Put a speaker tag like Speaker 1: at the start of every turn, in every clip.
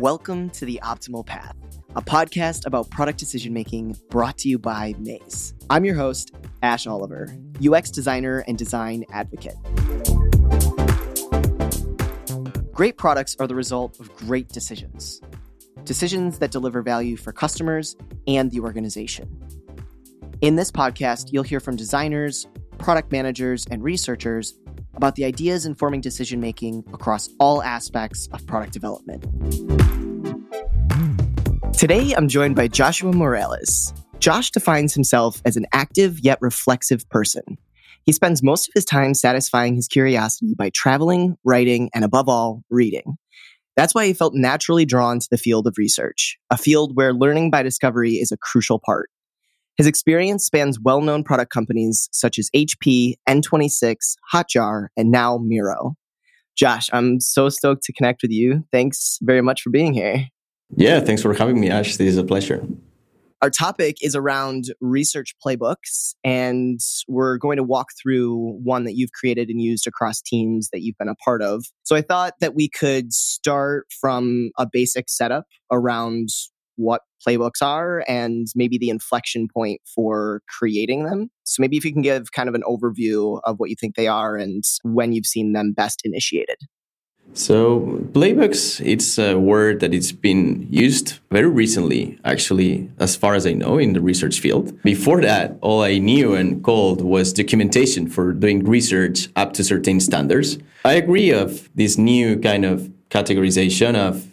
Speaker 1: Welcome to The Optimal Path, a podcast about product decision making brought to you by Maze. I'm your host, Ash Oliver, UX designer and design advocate. Great products are the result of great decisions, decisions that deliver value for customers and the organization. In this podcast, you'll hear from designers, product managers, and researchers about the ideas informing decision making across all aspects of product development. Today, I'm joined by Joshua Morales. Josh defines himself as an active yet reflexive person. He spends most of his time satisfying his curiosity by traveling, writing, and above all, reading. That's why he felt naturally drawn to the field of research, a field where learning by discovery is a crucial part. His experience spans well known product companies such as HP, N26, Hotjar, and now Miro. Josh, I'm so stoked to connect with you. Thanks very much for being here.
Speaker 2: Yeah, thanks for having me, Ash. This is a pleasure.
Speaker 1: Our topic is around research playbooks, and we're going to walk through one that you've created and used across teams that you've been a part of. So I thought that we could start from a basic setup around what playbooks are and maybe the inflection point for creating them. So maybe if you can give kind of an overview of what you think they are and when you've seen them best initiated.
Speaker 2: So playbooks, it's a word that it's been used very recently, actually, as far as I know, in the research field. Before that, all I knew and called was documentation for doing research up to certain standards. I agree of this new kind of categorization of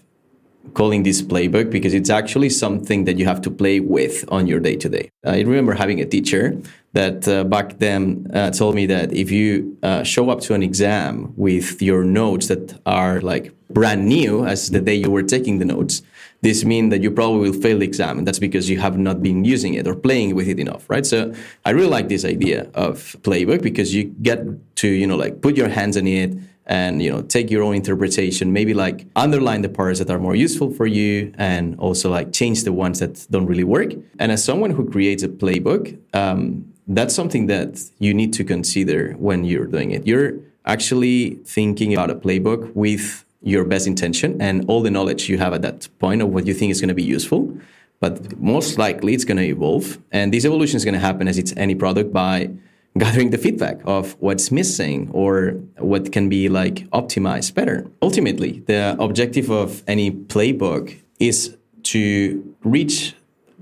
Speaker 2: calling this playbook because it's actually something that you have to play with on your day to day. I remember having a teacher that uh, back then uh, told me that if you uh, show up to an exam with your notes that are like brand new as the day you were taking the notes, this means that you probably will fail the exam. And that's because you have not been using it or playing with it enough, right? So I really like this idea of playbook because you get to, you know, like put your hands on it and you know take your own interpretation. Maybe like underline the parts that are more useful for you and also like change the ones that don't really work. And as someone who creates a playbook um, that's something that you need to consider when you're doing it. You're actually thinking about a playbook with your best intention and all the knowledge you have at that point of what you think is going to be useful. But most likely it's going to evolve and this evolution is going to happen as it's any product by gathering the feedback of what's missing or what can be like optimized better. Ultimately, the objective of any playbook is to reach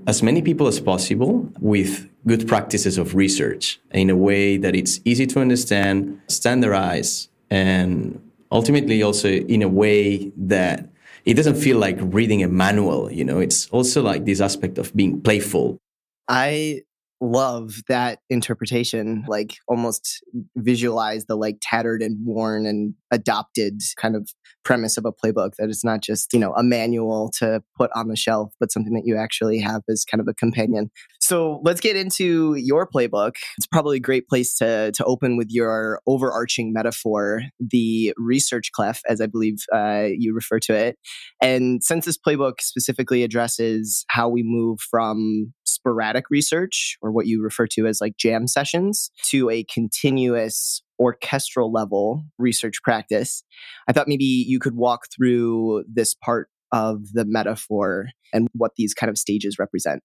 Speaker 2: as many people as possible with good practices of research in a way that it's easy to understand, standardize, and ultimately also in a way that it doesn't feel like reading a manual, you know, it's also like this aspect of being playful.
Speaker 1: I love that interpretation like almost visualize the like tattered and worn and adopted kind of premise of a playbook that it's not just you know a manual to put on the shelf but something that you actually have as kind of a companion. So let's get into your playbook. It's probably a great place to to open with your overarching metaphor the research clef as i believe uh, you refer to it. And since this playbook specifically addresses how we move from sporadic research or what you refer to as like jam sessions to a continuous orchestral level research practice. I thought maybe you could walk through this part of the metaphor and what these kind of stages represent.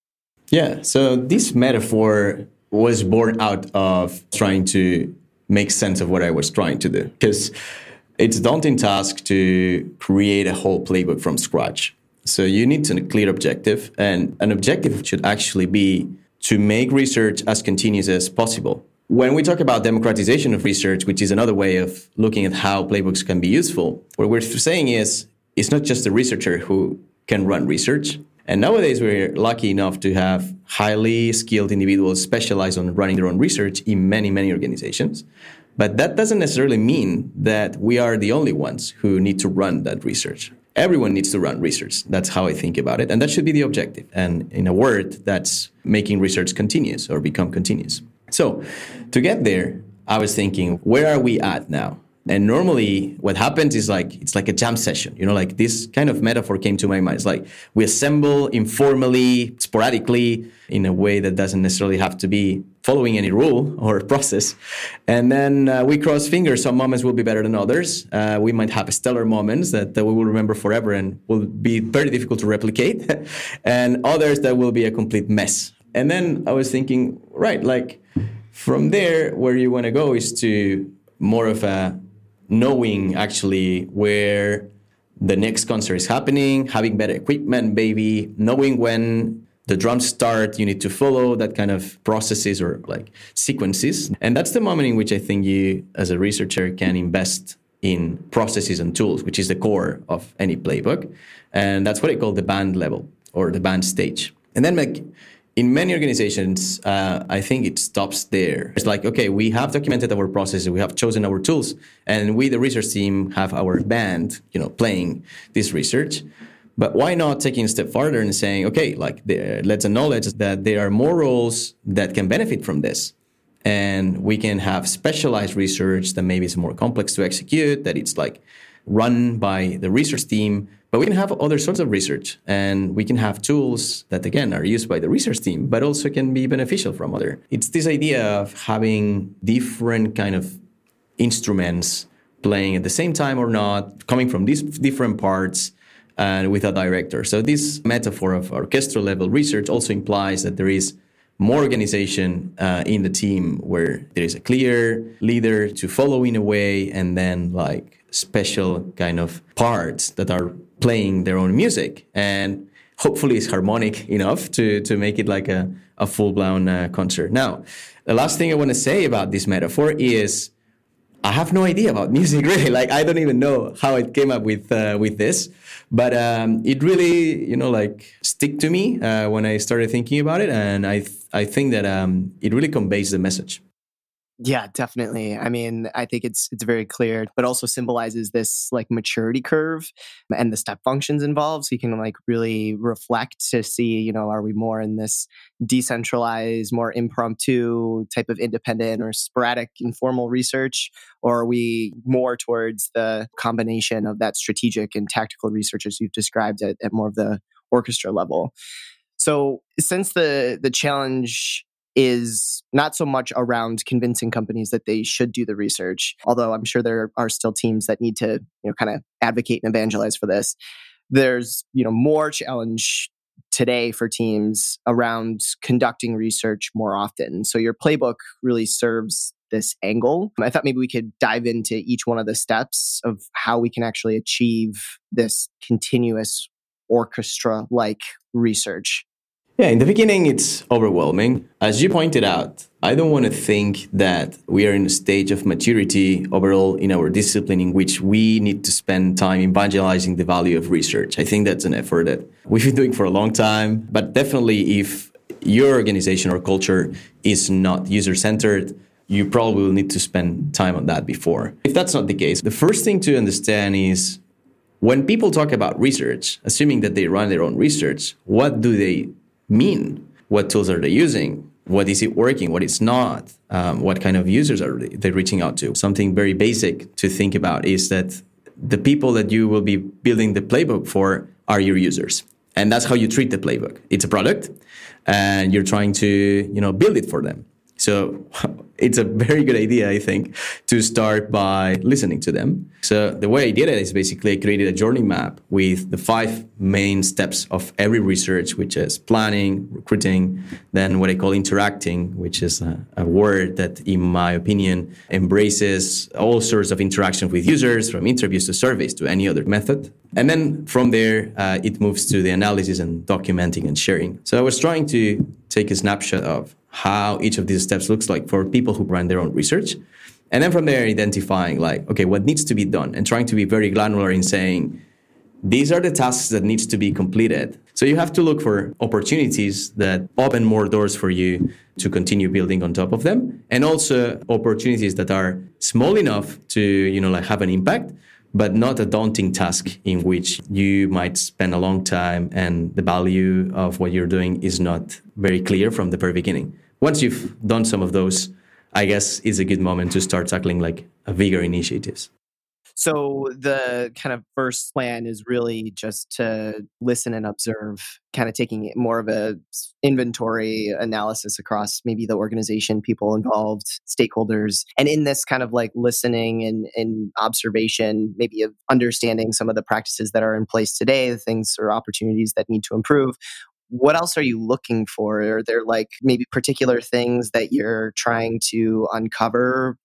Speaker 2: Yeah, so this metaphor was born out of trying to make sense of what I was trying to do because it's a daunting task to create a whole playbook from scratch. So you need a clear objective, and an objective should actually be to make research as continuous as possible. When we talk about democratization of research, which is another way of looking at how playbooks can be useful, what we're saying is it's not just the researcher who can run research. And nowadays, we're lucky enough to have highly skilled individuals specialized on running their own research in many, many organizations. But that doesn't necessarily mean that we are the only ones who need to run that research. Everyone needs to run research. That's how I think about it. And that should be the objective. And in a word, that's making research continuous or become continuous. So to get there, I was thinking, where are we at now? And normally what happens is like it's like a jam session. You know, like this kind of metaphor came to my mind. It's like we assemble informally, sporadically, in a way that doesn't necessarily have to be following any rule or process. And then uh, we cross fingers. Some moments will be better than others. Uh, we might have stellar moments that, that we will remember forever and will be very difficult to replicate, and others that will be a complete mess. And then I was thinking, right, like from there, where you want to go is to more of a knowing actually where the next concert is happening, having better equipment, maybe knowing when the drums start, you need to follow that kind of processes or like sequences. And that's the moment in which I think you, as a researcher, can invest in processes and tools, which is the core of any playbook. And that's what I call the band level or the band stage. And then like in many organizations, uh, I think it stops there. It's like, okay, we have documented our processes, we have chosen our tools, and we, the research team, have our band, you know, playing this research. But why not taking a step farther and saying, okay, like, let's acknowledge that there are more roles that can benefit from this. And we can have specialized research that maybe is more complex to execute, that it's like run by the research team, but we can have other sorts of research and we can have tools that again are used by the research team, but also can be beneficial from other. It's this idea of having different kind of instruments playing at the same time or not, coming from these different parts and with a director. So this metaphor of orchestral level research also implies that there is more organization uh, in the team where there is a clear leader to follow in a way and then like special kind of parts that are playing their own music. And hopefully it's harmonic enough to to make it like a, a full-blown uh, concert. Now the last thing i want to say about this metaphor is i have no idea about music really. Like i don't even know how it came up with uh, with this but um, it really you know like stick to me uh, when i started thinking about it. And i th- i think that um, it really conveys the message
Speaker 1: yeah, definitely. I mean, I think it's it's very clear, but also symbolizes this like maturity curve and the step functions involved. So you can like really reflect to see, you know, are we more in this decentralized, more impromptu type of independent or sporadic informal research, or are we more towards the combination of that strategic and tactical research as you've described at, at more of the orchestra level? So since the the challenge is not so much around convincing companies that they should do the research, although I'm sure there are still teams that need to, you know, kind of advocate and evangelize for this. There's, you know, more challenge today for teams around conducting research more often. So your playbook really serves this angle. I thought maybe we could dive into each one of the steps of how we can actually achieve this continuous orchestra like research.
Speaker 2: Yeah, in the beginning, it's overwhelming. As you pointed out, I don't want to think that we are in a stage of maturity overall in our discipline in which we need to spend time evangelizing the value of research. I think that's an effort that we've been doing for a long time. But definitely, if your organization or culture is not user centered, you probably will need to spend time on that before. If that's not the case, the first thing to understand is when people talk about research, assuming that they run their own research, what do they mean? What tools are they using? What is it working? What is not? Um, what kind of users are they reaching out to? Something very basic to think about is that the people that you will be building the playbook for are your users. And that's how you treat the playbook. It's a product and you're trying to, you know, build it for them. So it's a very good idea, I think, to start by listening to them. So the way I did it is basically I created a journey map with the five main steps of every research, which is planning, recruiting, then what I call interacting, which is a, a word that, in my opinion, embraces all sorts of interactions with users, from interviews to surveys to any other method. And then from there, uh, it moves to the analysis and documenting and sharing. So I was trying to take a snapshot of how each of these steps looks like for people who run their own research. And then from there, identifying like, okay, what needs to be done and trying to be very granular in saying, these are the tasks that needs to be completed. So you have to look for opportunities that open more doors for you to continue building on top of them and also opportunities that are small enough to, you know, like have an impact, but not a daunting task in which you might spend a long time and the value of what you're doing is not very clear from the very beginning. Once you've done some of those, I guess it's a good moment to start tackling like a bigger initiatives.
Speaker 1: So the kind of first plan is really just to listen and observe, kind of taking more of a inventory analysis across maybe the organization, people involved, stakeholders. And in this kind of like listening and, and observation, maybe of understanding some of the practices that are in place today, the things or opportunities that need to improve what else are you looking for? Are there like maybe particular things that you're trying to uncover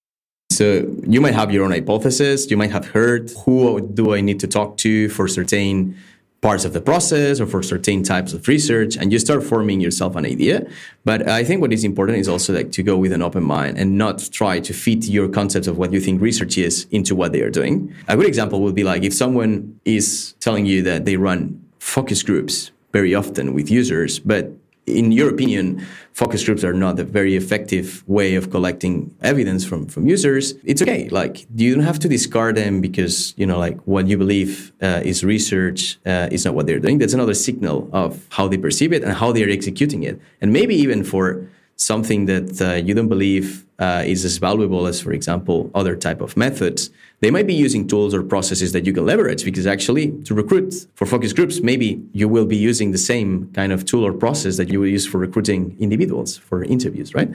Speaker 2: so you might have your own hypothesis. You might have heard who do I need to talk to for certain parts of the process or for certain types of research and you start forming yourself an idea but i think what is important is also like to go with an open mind and not try to fit your concept of what you think research is into what they are doing a good example would be like if someone is telling you that they run focus groups very often with users but in your opinion, focus groups are not a very effective way of collecting evidence from, from users, it's okay. Like you don't have to discard them because, you know, like what you believe uh, is research uh, is not what they're doing. That's another signal of how they perceive it and how they're executing it. And maybe even for something that uh, you don't believe uh, is as valuable as, for example, other type of methods, they might be using tools or processes that you can leverage because actually to recruit for focus groups, maybe you will be using the same kind of tool or process that you will use for recruiting individuals for interviews, right?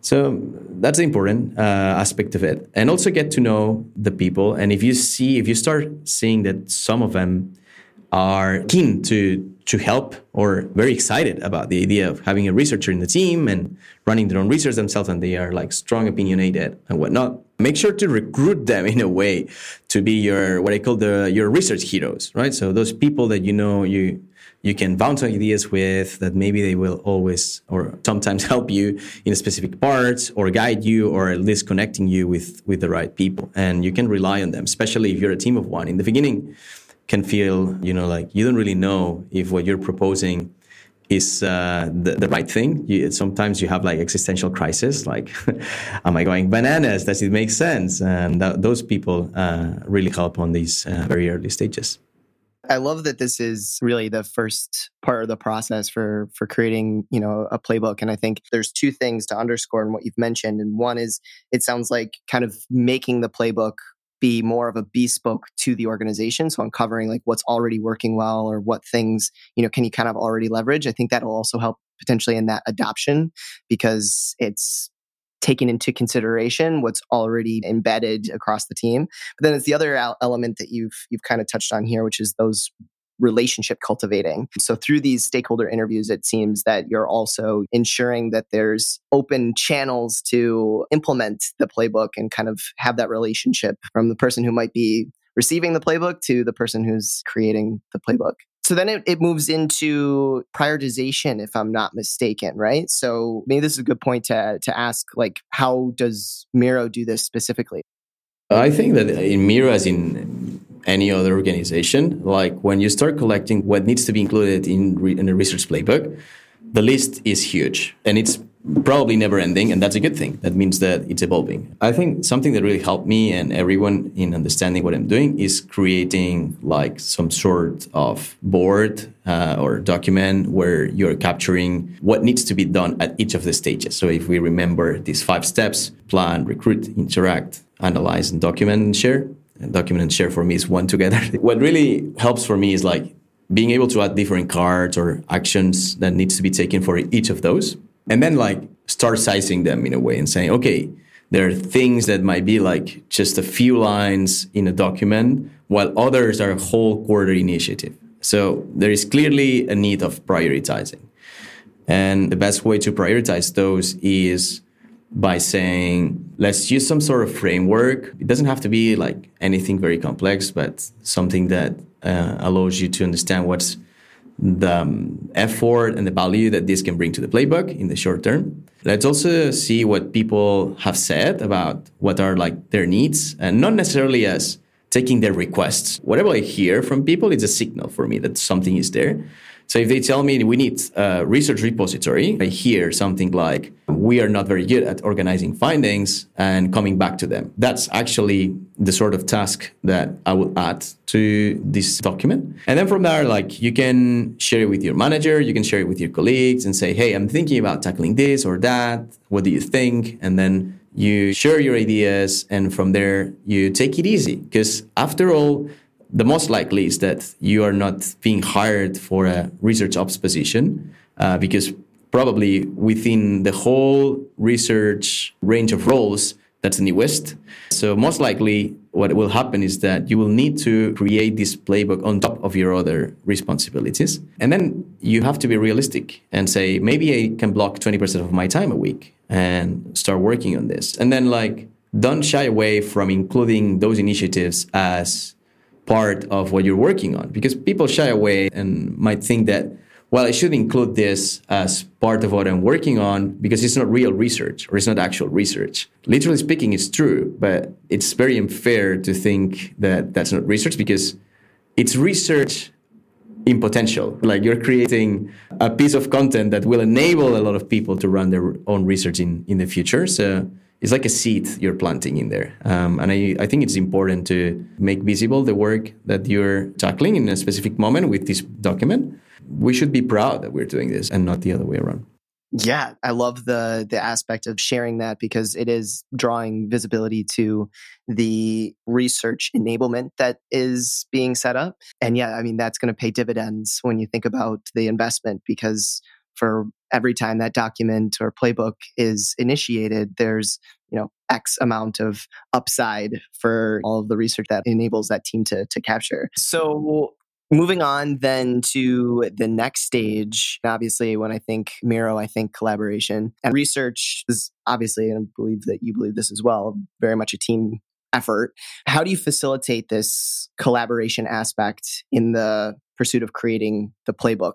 Speaker 2: So that's the important uh, aspect of it. And also get to know the people. And if you see, if you start seeing that some of them are keen to to help or very excited about the idea of having a researcher in the team and running their own research themselves and they are like strong opinionated and whatnot. Make sure to recruit them in a way to be your what i call the your research heroes right? So those people that you know you you can bounce ideas with that maybe they will always or sometimes help you in specific parts or guide you or at least connecting you with with the right people. And you can rely on them especially if you're a team of one. In the beginning can feel, you know, like you don't really know if what you're proposing is uh, the, the right thing. You, sometimes you have like existential crisis, like, am I going bananas? Does it make sense? And th- those people uh, really help on these uh, very early stages.
Speaker 1: I love that this is really the first part of the process for for creating, you know, a playbook. And I think there's two things to underscore in what you've mentioned. And one is it sounds like kind of making the playbook be more of a bespoke to the organization. So uncovering like what's already working well or what things, you know, can you kind of already leverage? I think that'll also help potentially in that adoption because it's taking into consideration what's already embedded across the team. But then it's the other element that you've you've kind of touched on here, which is those relationship cultivating. So through these stakeholder interviews, it seems that you're also ensuring that there's open channels to implement the playbook and kind of have that relationship from the person who might be receiving the playbook to the person who's creating the playbook. So then it, it moves into prioritization, if I'm not mistaken, right? So maybe this is a good point to, to ask, like, how does Miro do this specifically?
Speaker 2: I think that in Miro, as in any other organization. Like when you start collecting what needs to be included in, re- in a research playbook, the list is huge and it's probably never ending and that's a good thing that means that it's evolving i think something that really helped me and everyone in understanding what i'm doing is creating like some sort of board uh, or document where you're capturing what needs to be done at each of the stages so if we remember these five steps plan recruit interact analyze and document and share document and share for me is one together. what really helps for me is like being able to add different cards or actions that needs to be taken for each of those. And then like start sizing them in a way and saying, okay, there are things that might be like just a few lines in a document, while others are a whole quarter initiative. So there is clearly a need of prioritizing. And the best way to prioritize those is by saying, let's use some sort of framework. It doesn't have to be like anything very complex, but something that uh, allows you to understand what's the um, effort and the value that this can bring to the playbook in the short term. Let's also see what people have said about what are like their needs and not necessarily as taking their requests. Whatever I hear from people, it's a signal for me that something is there. So if they tell me we need a research repository, I hear something like, we are not very good at organizing findings and coming back to them. That's actually the sort of task that I would add to this document. And then from there, like you can share it with your manager, you can share it with your colleagues and say, hey, I'm thinking about tackling this or that. What do you think? And then you share your ideas, and from there, you take it easy. Because after all, the most likely is that you are not being hired for a research ops position uh, because probably within the whole research range of roles, that's in the newest. So most likely what will happen is that you will need to create this playbook on top of your other responsibilities. And then you have to be realistic and say, maybe I can block 20% of my time a week and start working on this. And then like don't shy away from including those initiatives as part of what you're working on. Because people shy away and might think that well i should include this as part of what i'm working on because it's not real research or it's not actual research. Literally speaking it's true but it's very unfair to think that that's not research because it's research in potential. Like you're creating a piece of content that will enable a lot of people to run their own research in in the future. So it's like a seed you're planting in there. Um, and I, I think it's important to make visible the work that you're tackling in a specific moment with this document. We should be proud that we're doing this and not the other way around.
Speaker 1: Yeah, I love the the aspect of sharing that because it is drawing visibility to the research enablement that is being set up. And yeah, I mean that's going to pay dividends when you think about the investment because for every time that document or playbook is initiated, there's you know X amount of upside for all of the research that enables that team to to capture. So moving on then to the next stage obviously when i think miro i think collaboration and research is obviously and i believe that you believe this as well very much a team effort how do you facilitate this collaboration aspect in the pursuit of creating the playbook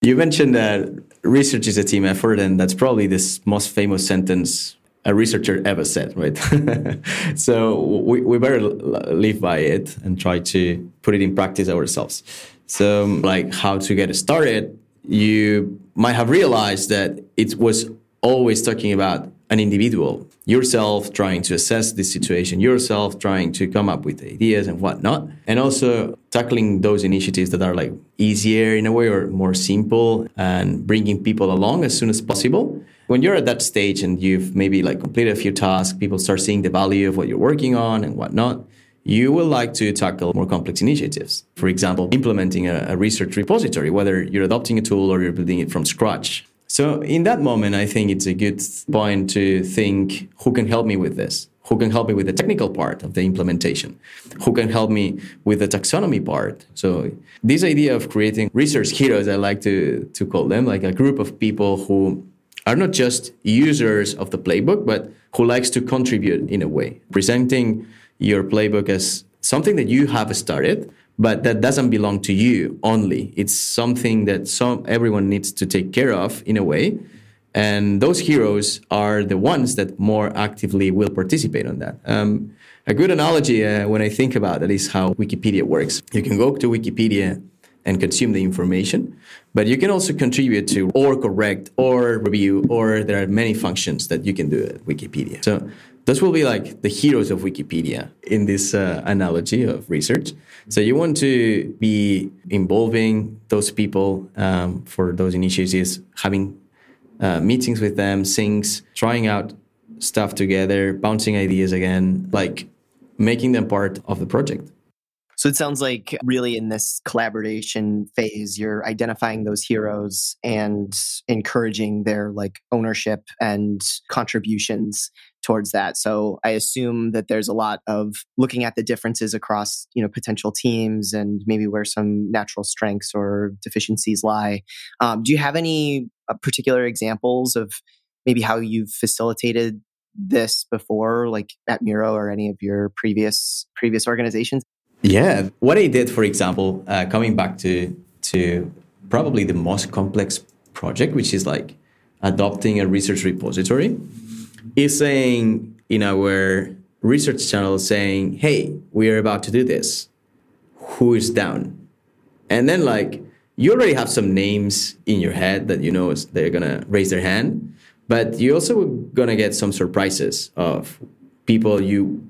Speaker 2: you mentioned that research is a team effort, and that's probably this most famous sentence a researcher ever said, right? so we, we better live by it and try to put it in practice ourselves. So, like how to get started, you might have realized that it was always talking about an individual, yourself trying to assess the situation, yourself trying to come up with ideas and whatnot, and also tackling those initiatives that are like easier in a way or more simple and bringing people along as soon as possible. When you're at that stage and you've maybe like completed a few tasks, people start seeing the value of what you're working on and whatnot. You will like to tackle more complex initiatives. For example, implementing a, a research repository, whether you're adopting a tool or you're building it from scratch so in that moment, I think it's a good point to think who can help me with this? Who can help me with the technical part of the implementation? Who can help me with the taxonomy part? So this idea of creating research heroes, I like to, to call them like a group of people who are not just users of the playbook, but who likes to contribute in a way, presenting your playbook as something that you have started, but that doesn't belong to you only. It's something that some everyone needs to take care of in a way. And those heroes are the ones that more actively will participate on that. Um, a good analogy uh, when I think about it is how Wikipedia works. You can go to Wikipedia and consume the information, but you can also contribute to or correct or review, or there are many functions that you can do at Wikipedia. So those will be like the heroes of Wikipedia in this uh, analogy of research. So you want to be involving those people um, for those initiatives, having uh, meetings with them, things, trying out stuff together, bouncing ideas again, like making them part of the project.
Speaker 1: So it sounds like really in this collaboration phase, you're identifying those heroes and encouraging their like ownership and contributions towards that. So I assume that there's a lot of looking at the differences across, you know, potential teams and maybe where some natural strengths or deficiencies lie. Um, do you have any uh, particular examples of maybe how you've facilitated this before, like at Miro or any of your previous previous organizations?
Speaker 2: Yeah, what I did, for example, uh, coming back to to probably the most complex project, which is like adopting a research repository, is saying in our research channel saying, "Hey, we are about to do this. Who is down?" And then like you already have some names in your head that you know they're gonna raise their hand, but you also gonna get some surprises of people you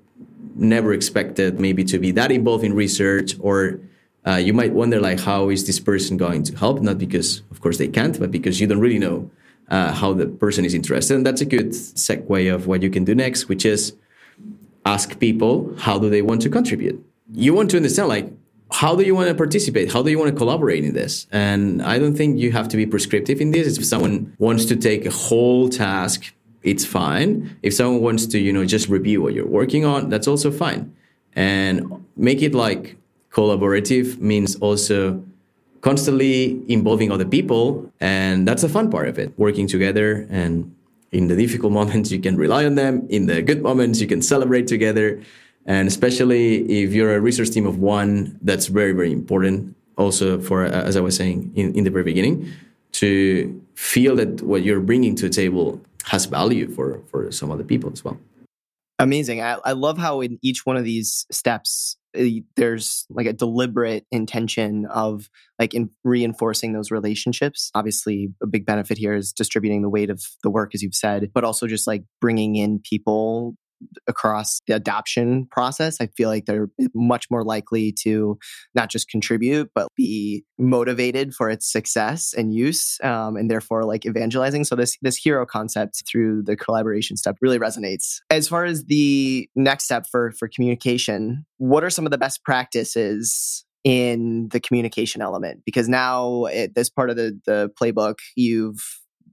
Speaker 2: never expected maybe to be that involved in research or uh, you might wonder like how is this person going to help not because of course they can't but because you don't really know uh, how the person is interested. And that's a good segue of what you can do next, which is ask people how do they want to contribute. You want to understand like how do you want to participate? How do you want to collaborate in this? And I don't think you have to be prescriptive in this. If someone wants to take a whole task, it's fine. If someone wants to, you know, just review what you're working on, that's also fine. And make it like collaborative means also constantly involving other people. And that's the fun part of it, working together. And in the difficult moments, you can rely on them. In the good moments, you can celebrate together. And especially if you're a research team of one, that's very, very important. Also, for uh, as I was saying in, in the very beginning, to feel that what you're bringing to the table has value for for some other people as well.
Speaker 1: Amazing. I, I love how in each one of these steps there's like a deliberate intention of like in reinforcing those relationships. Obviously a big benefit here is distributing the weight of the work as you've said but also just like bringing in people across the adoption process, I feel like they're much more likely to not just contribute, but be motivated for its success and use, um, and therefore like evangelizing. So this this hero concept through the collaboration step really resonates. As far as the next step for for communication, what are some of the best practices in the communication element? Because now at this part of the the playbook, you've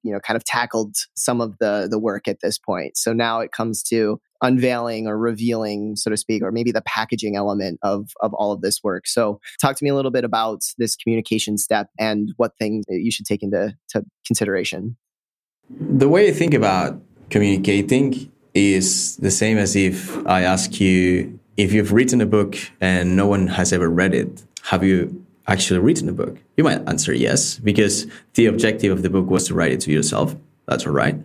Speaker 1: you know kind of tackled some of the the work at this point. So now it comes to unveiling or revealing so to speak or maybe the packaging element of of all of this work. So talk to me a little bit about this communication step and what things you should take into consideration.
Speaker 2: The way i think about communicating is the same as if i ask you if you've written a book and no one has ever read it have you actually written a book? You might answer yes, because the objective of the book was to write it to yourself. That's all right.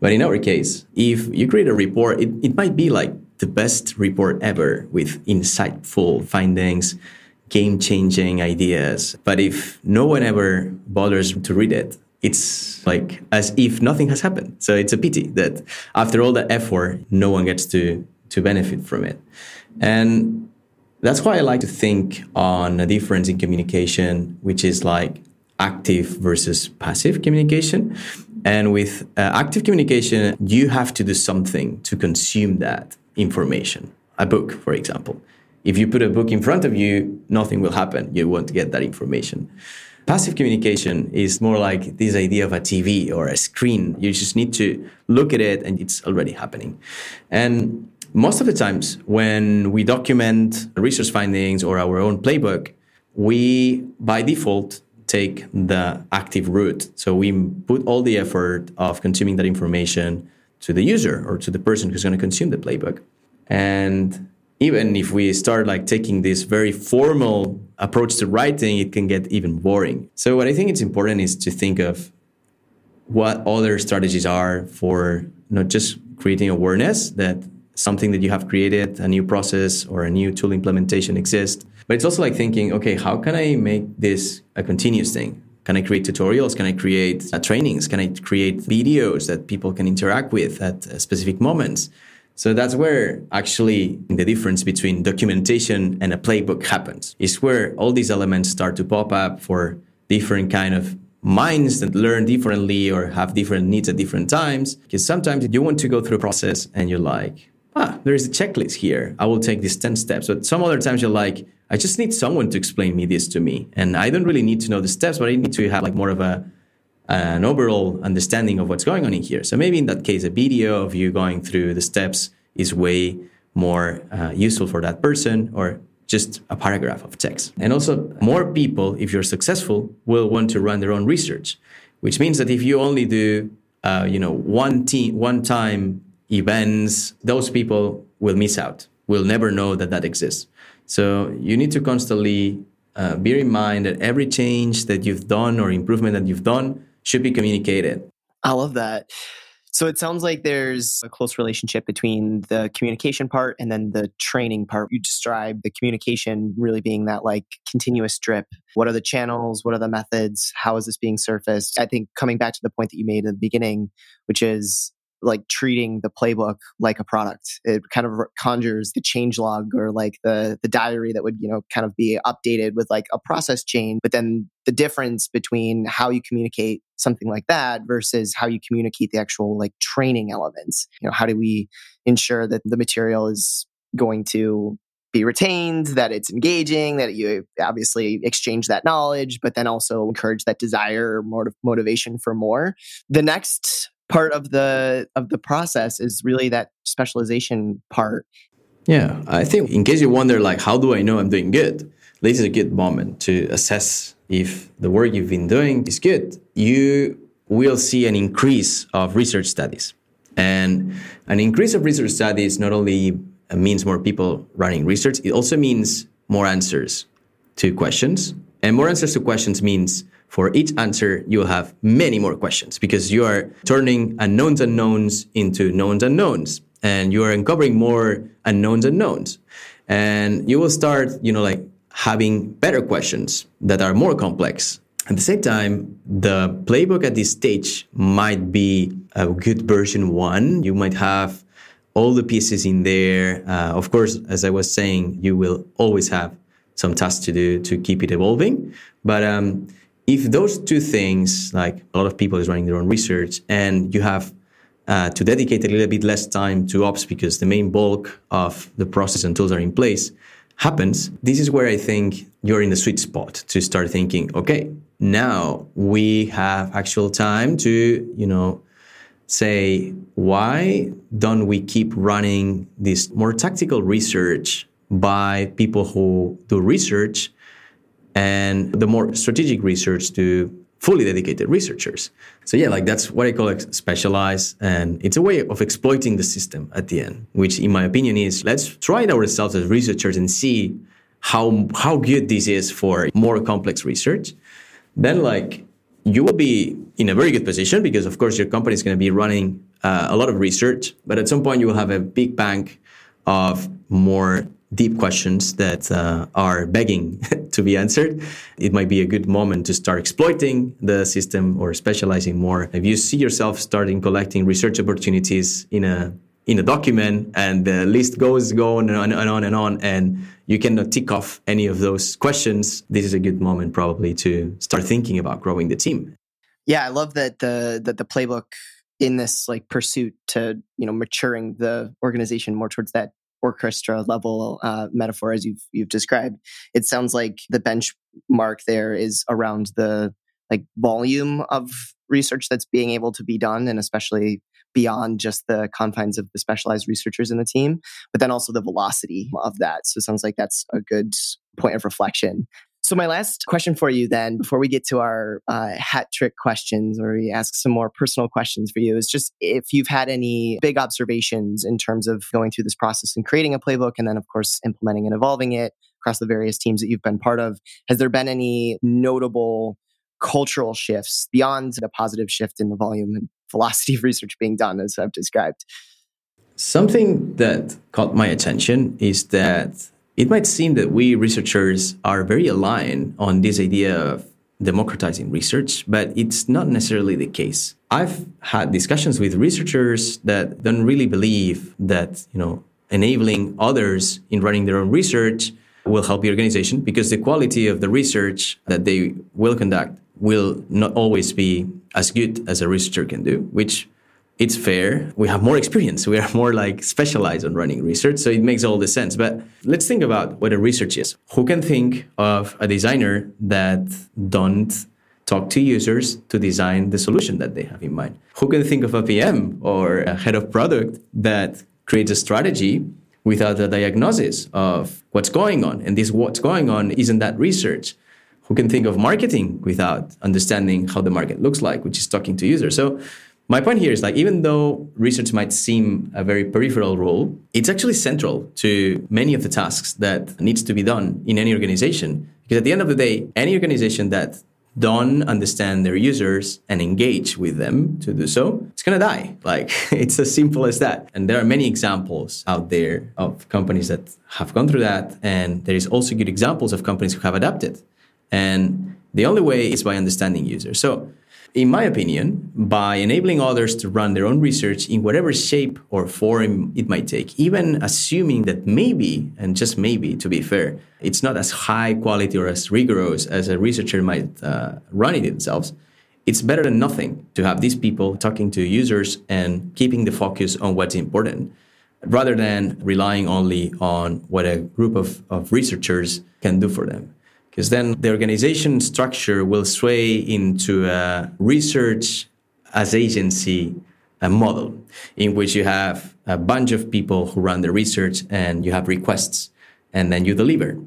Speaker 2: But in our case, if you create a report, it, it might be like the best report ever with insightful findings, game changing ideas. But if no one ever bothers to read it, it's like as if nothing has happened. So it's a pity that after all that effort, no one gets to, to benefit from it. And that's why I like to think on a difference in communication, which is like active versus passive communication. And with uh, active communication, you have to do something to consume that information. A book, for example. If you put a book in front of you, nothing will happen. You won't get that information. Passive communication is more like this idea of a TV or a screen. You just need to look at it and it's already happening. And most of the times when we document research findings or our own playbook, we by default take the active route. So we put all the effort of consuming that information to the user or to the person who's going to consume the playbook. And even if we start like taking this very formal approach to writing, it can get even boring. So what I think it's important is to think of what other strategies are for not just creating awareness that something that you have created, a new process or a new tool implementation exists. But it's also like thinking, okay, how can I make this a continuous thing? Can I create tutorials? Can I create uh, trainings? Can I create videos that people can interact with at uh, specific moments? So that's where actually the difference between documentation and a playbook happens. Is where all these elements start to pop up for different kind of minds that learn differently or have different needs at different times. Because sometimes you want to go through a process and you're like, ah, there is a checklist here. I will take these 10 steps. But some other times you're like, I just need someone to explain me this to me. And I don't really need to know the steps, but I need to have like more of a an overall understanding of what's going on in here. So maybe in that case, a video of you going through the steps is way more uh, useful for that person or just a paragraph of text. And also more people, if you're successful, will want to run their own research, which means that if you only do, uh, you know, one team, one time events, those people will miss out, will never know that that exists. So you need to constantly uh, bear in mind that every change that you've done or improvement that you've done should be communicated.
Speaker 1: I love that. So it sounds like there's a close relationship between the communication part and then the training part. You describe the communication really being that like continuous drip. What are the channels? What are the methods? How is this being surfaced? I think coming back to the point that you made at the beginning, which is like treating the playbook like a product. It kind of conjures the change log or like the the diary that would, you know, kind of be updated with like a process chain. But then the difference between how you communicate something like that versus how you communicate the actual like training elements. You know, how do we ensure that the material is going to be retained, that it's engaging, that you obviously exchange that knowledge, but then also encourage that desire or motiv- motivation for more. The next part of the of the process is really that specialization part.
Speaker 2: Yeah, I think in case you wonder like how do I know I'm doing good? This is a good moment to assess if the work you've been doing is good. You will see an increase of research studies. And an increase of research studies not only uh, means more people running research, it also means more answers to questions. And more answers to questions means for each answer, you'll have many more questions because you are turning unknowns and unknowns into knowns and unknowns and you are uncovering more unknowns unknowns. And you will start, you know, like having better questions that are more complex. At the same time, the playbook at this stage might be a good version one. You might have all the pieces in there. Uh, of course, as I was saying, you will always have some tasks to do to keep it evolving. But um, if those two things, like a lot of people is running their own research, and you have uh, to dedicate a little bit less time to ops because the main bulk of the process and tools are in place, happens. This is where I think you're in the sweet spot to start thinking, okay, now we have actual time to, you know, say, why don't we keep running this more tactical research by people who do research and the more strategic research to fully dedicated researchers. So yeah, like that's what I call like specialize. And it's a way of exploiting the system at the end, which in my opinion is let's try it ourselves as researchers and see how, how good this is for more complex research. Then like you will be in a very good position because, of course, your company is going to be running uh, a lot of research. But at some point, you will have a big bank of more deep questions that uh, are begging to be answered. It might be a good moment to start exploiting the system or specializing more. If you see yourself starting collecting research opportunities in a in a document and the list goes on and on and on and on and you cannot tick off any of those questions, this is a good moment probably to start thinking about growing the team.
Speaker 1: Yeah, I love that the that the playbook in this like pursuit to you know maturing the organization more towards that orchestra level uh, metaphor as you've you've described. It sounds like the benchmark there is around the like volume of research that's being able to be done, and especially beyond just the confines of the specialized researchers in the team, but then also the velocity of that. So it sounds like that's a good point of reflection. So, my last question for you, then, before we get to our uh, hat trick questions, where we ask some more personal questions for you, is just if you've had any big observations in terms of going through this process and creating a playbook, and then, of course, implementing and evolving it across the various teams that you've been part of. Has there been any notable cultural shifts beyond the positive shift in the volume and velocity of research being done, as I've described.
Speaker 2: Something that caught my attention is that it might seem that we researchers are very aligned on this idea of democratizing research, but it's not necessarily the case. I've had discussions with researchers that don't really believe that, you know, enabling others in running their own research will help the organization because the quality of the research that they will conduct will not always be as good as a researcher can do, which it's fair. We have more experience. We are more like specialized on running research. So it makes all the sense. But let's think about what a research is. Who can think of a designer that don't talk to users to design the solution that they have in mind? Who can think of a PM or a head of product that creates a strategy without a diagnosis of what's going on? And this what's going on isn't that research who can think of marketing without understanding how the market looks like, which is talking to users. So my point here is like even though research might seem a very peripheral role, it's actually central to many of the tasks that needs to be done in any organization. Because at the end of the day, any organization that don't understand their users and engage with them to do so, it's gonna die. Like it's as simple as that. And there are many examples out there of companies that have gone through that. And there is also good examples of companies who have adapted. And the only way is by understanding users. So in my opinion, by enabling others to run their own research in whatever shape or form it might take, even assuming that maybe, and just maybe to be fair, it's not as high quality or as rigorous as a researcher might uh, run it themselves, it's better than nothing to have these people talking to users and keeping the focus on what's important rather than relying only on what a group of, of researchers can do for them because then the organization structure will sway into a research as agency model in which you have a bunch of people who run the research and you have requests and then you deliver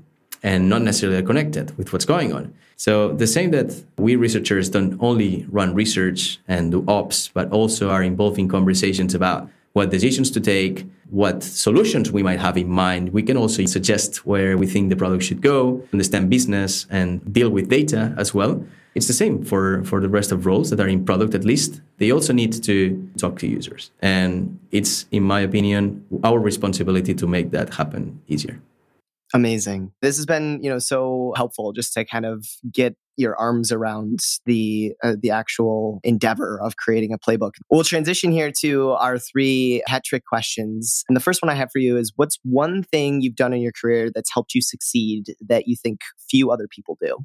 Speaker 2: and not necessarily connected with what's going on. So the same that we researchers don't only run research and do ops, but also are involved in conversations about what decisions to take, what solutions we might have in mind. We can also suggest where we think the product should go, understand business, and deal with data as well. It's the same for, for the rest of roles that are in product at least. They also need to talk to users. And it's, in my opinion, our responsibility to make that happen easier.
Speaker 1: Amazing. This has been, you know, so helpful just to kind of get your arms around the uh, the actual endeavor of creating a playbook. We'll transition here to our three hat trick questions. And the first one I have for you is what's one thing you've done in your career that's helped you succeed that you think few other people do?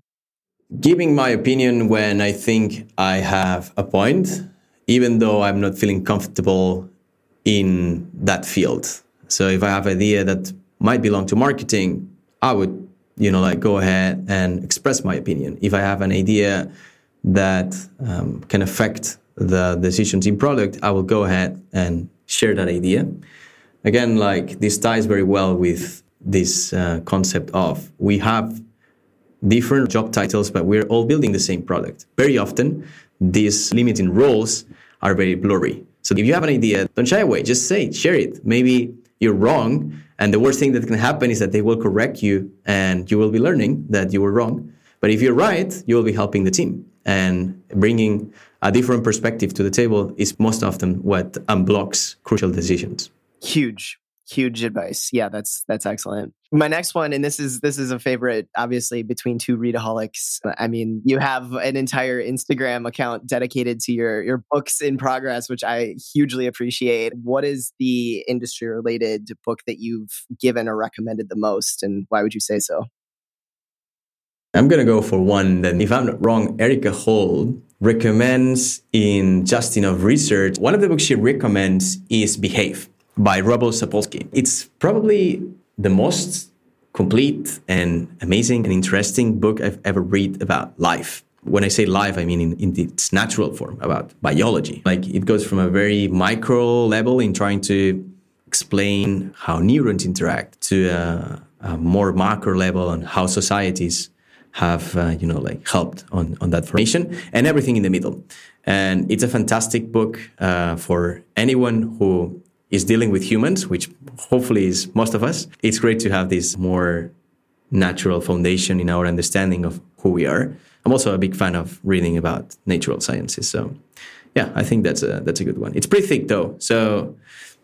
Speaker 2: Giving my opinion when I think I have a point, even though I'm not feeling comfortable in that field. So if I have an idea that might belong to marketing, I would you know, like go ahead and express my opinion. If I have an idea that um, can affect the decisions in product, I will go ahead and share that idea. Again, like this ties very well with this uh, concept of we have different job titles, but we're all building the same product. Very often, these limiting roles are very blurry. So if you have an idea, don't shy away. Just say it, share it. Maybe you're wrong, and the worst thing that can happen is that they will correct you and you will be learning that you were wrong. But if you're right, you will be helping the team. And bringing a different perspective to the table is most often what unblocks crucial decisions.
Speaker 1: Huge huge advice. Yeah that's that's excellent. My next one and this is this is a favorite obviously between two readaholics. I mean you have an entire instagram account dedicated to your your books in progress which i hugely appreciate. What is the industry related book that you've given or recommended the most and why would you say so?
Speaker 2: I'm to go for one that if i'm not wrong Erika Hall recommends in just enough research. One of the books she recommends is behave by Robert Sapolsky. It's probably the most complete and amazing and interesting book I've ever read about life. When I say life, I mean in, in its natural form, about biology. Like it goes from a very micro level in trying to explain how neurons interact to a, a more macro level on how societies have, uh, you know, like helped on, on that formation and everything in the middle. And it's a fantastic book uh, for anyone who is dealing with humans, which hopefully is most of us, it's great to have this more natural foundation in our understanding of who we are. I'm also a big fan of reading about natural sciences. So, yeah, I think that's a that's a good one. It's pretty thick though, so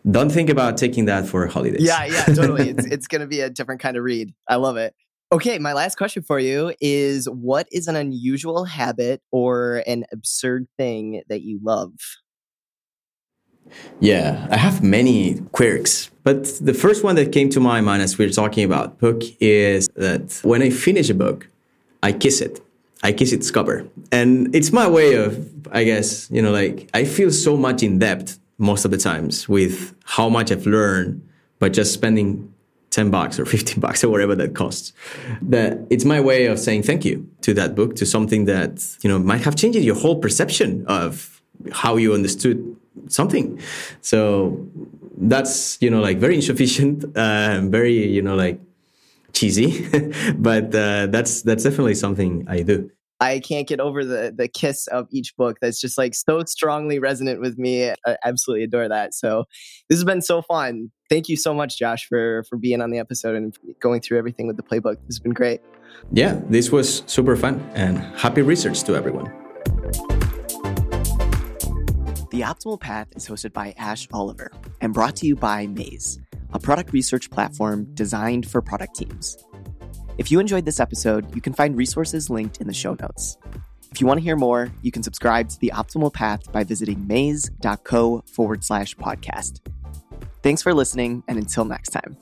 Speaker 2: don't think about taking that for holidays.
Speaker 1: Yeah, yeah, totally. it's it's going to be a different kind of read. I love it. Okay, my last question for you is what is an unusual habit or an absurd thing that you love?
Speaker 2: Yeah, I have many quirks. But the first one that came to my mind as we are talking about book is that when I finish a book, I kiss it. I kiss its cover. And it's my way of, I guess, you know, like I feel so much in depth most of the times with how much I've learned by just spending 10 bucks or 15 bucks or whatever that costs. That it's my way of saying thank you to that book, to something that, you know, might have changed your whole perception of how you understood something. So that's you know like very insufficient, uh, very you know like cheesy, but uh, that's that's definitely something I do.
Speaker 1: I can't get over the the kiss of each book. That's just like so strongly resonant with me. I absolutely adore that. So this has been so fun. Thank you so much, Josh, for for being on the episode and going through everything with the playbook. This has been great.
Speaker 2: Yeah, this was super fun and happy research to everyone.
Speaker 1: The Optimal Path is hosted by Ash Oliver and brought to you by Maze, a product research platform designed for product teams. If you enjoyed this episode, you can find resources linked in the show notes. If you want to hear more, you can subscribe to The Optimal Path by visiting maze.co forward slash podcast. Thanks for listening, and until next time.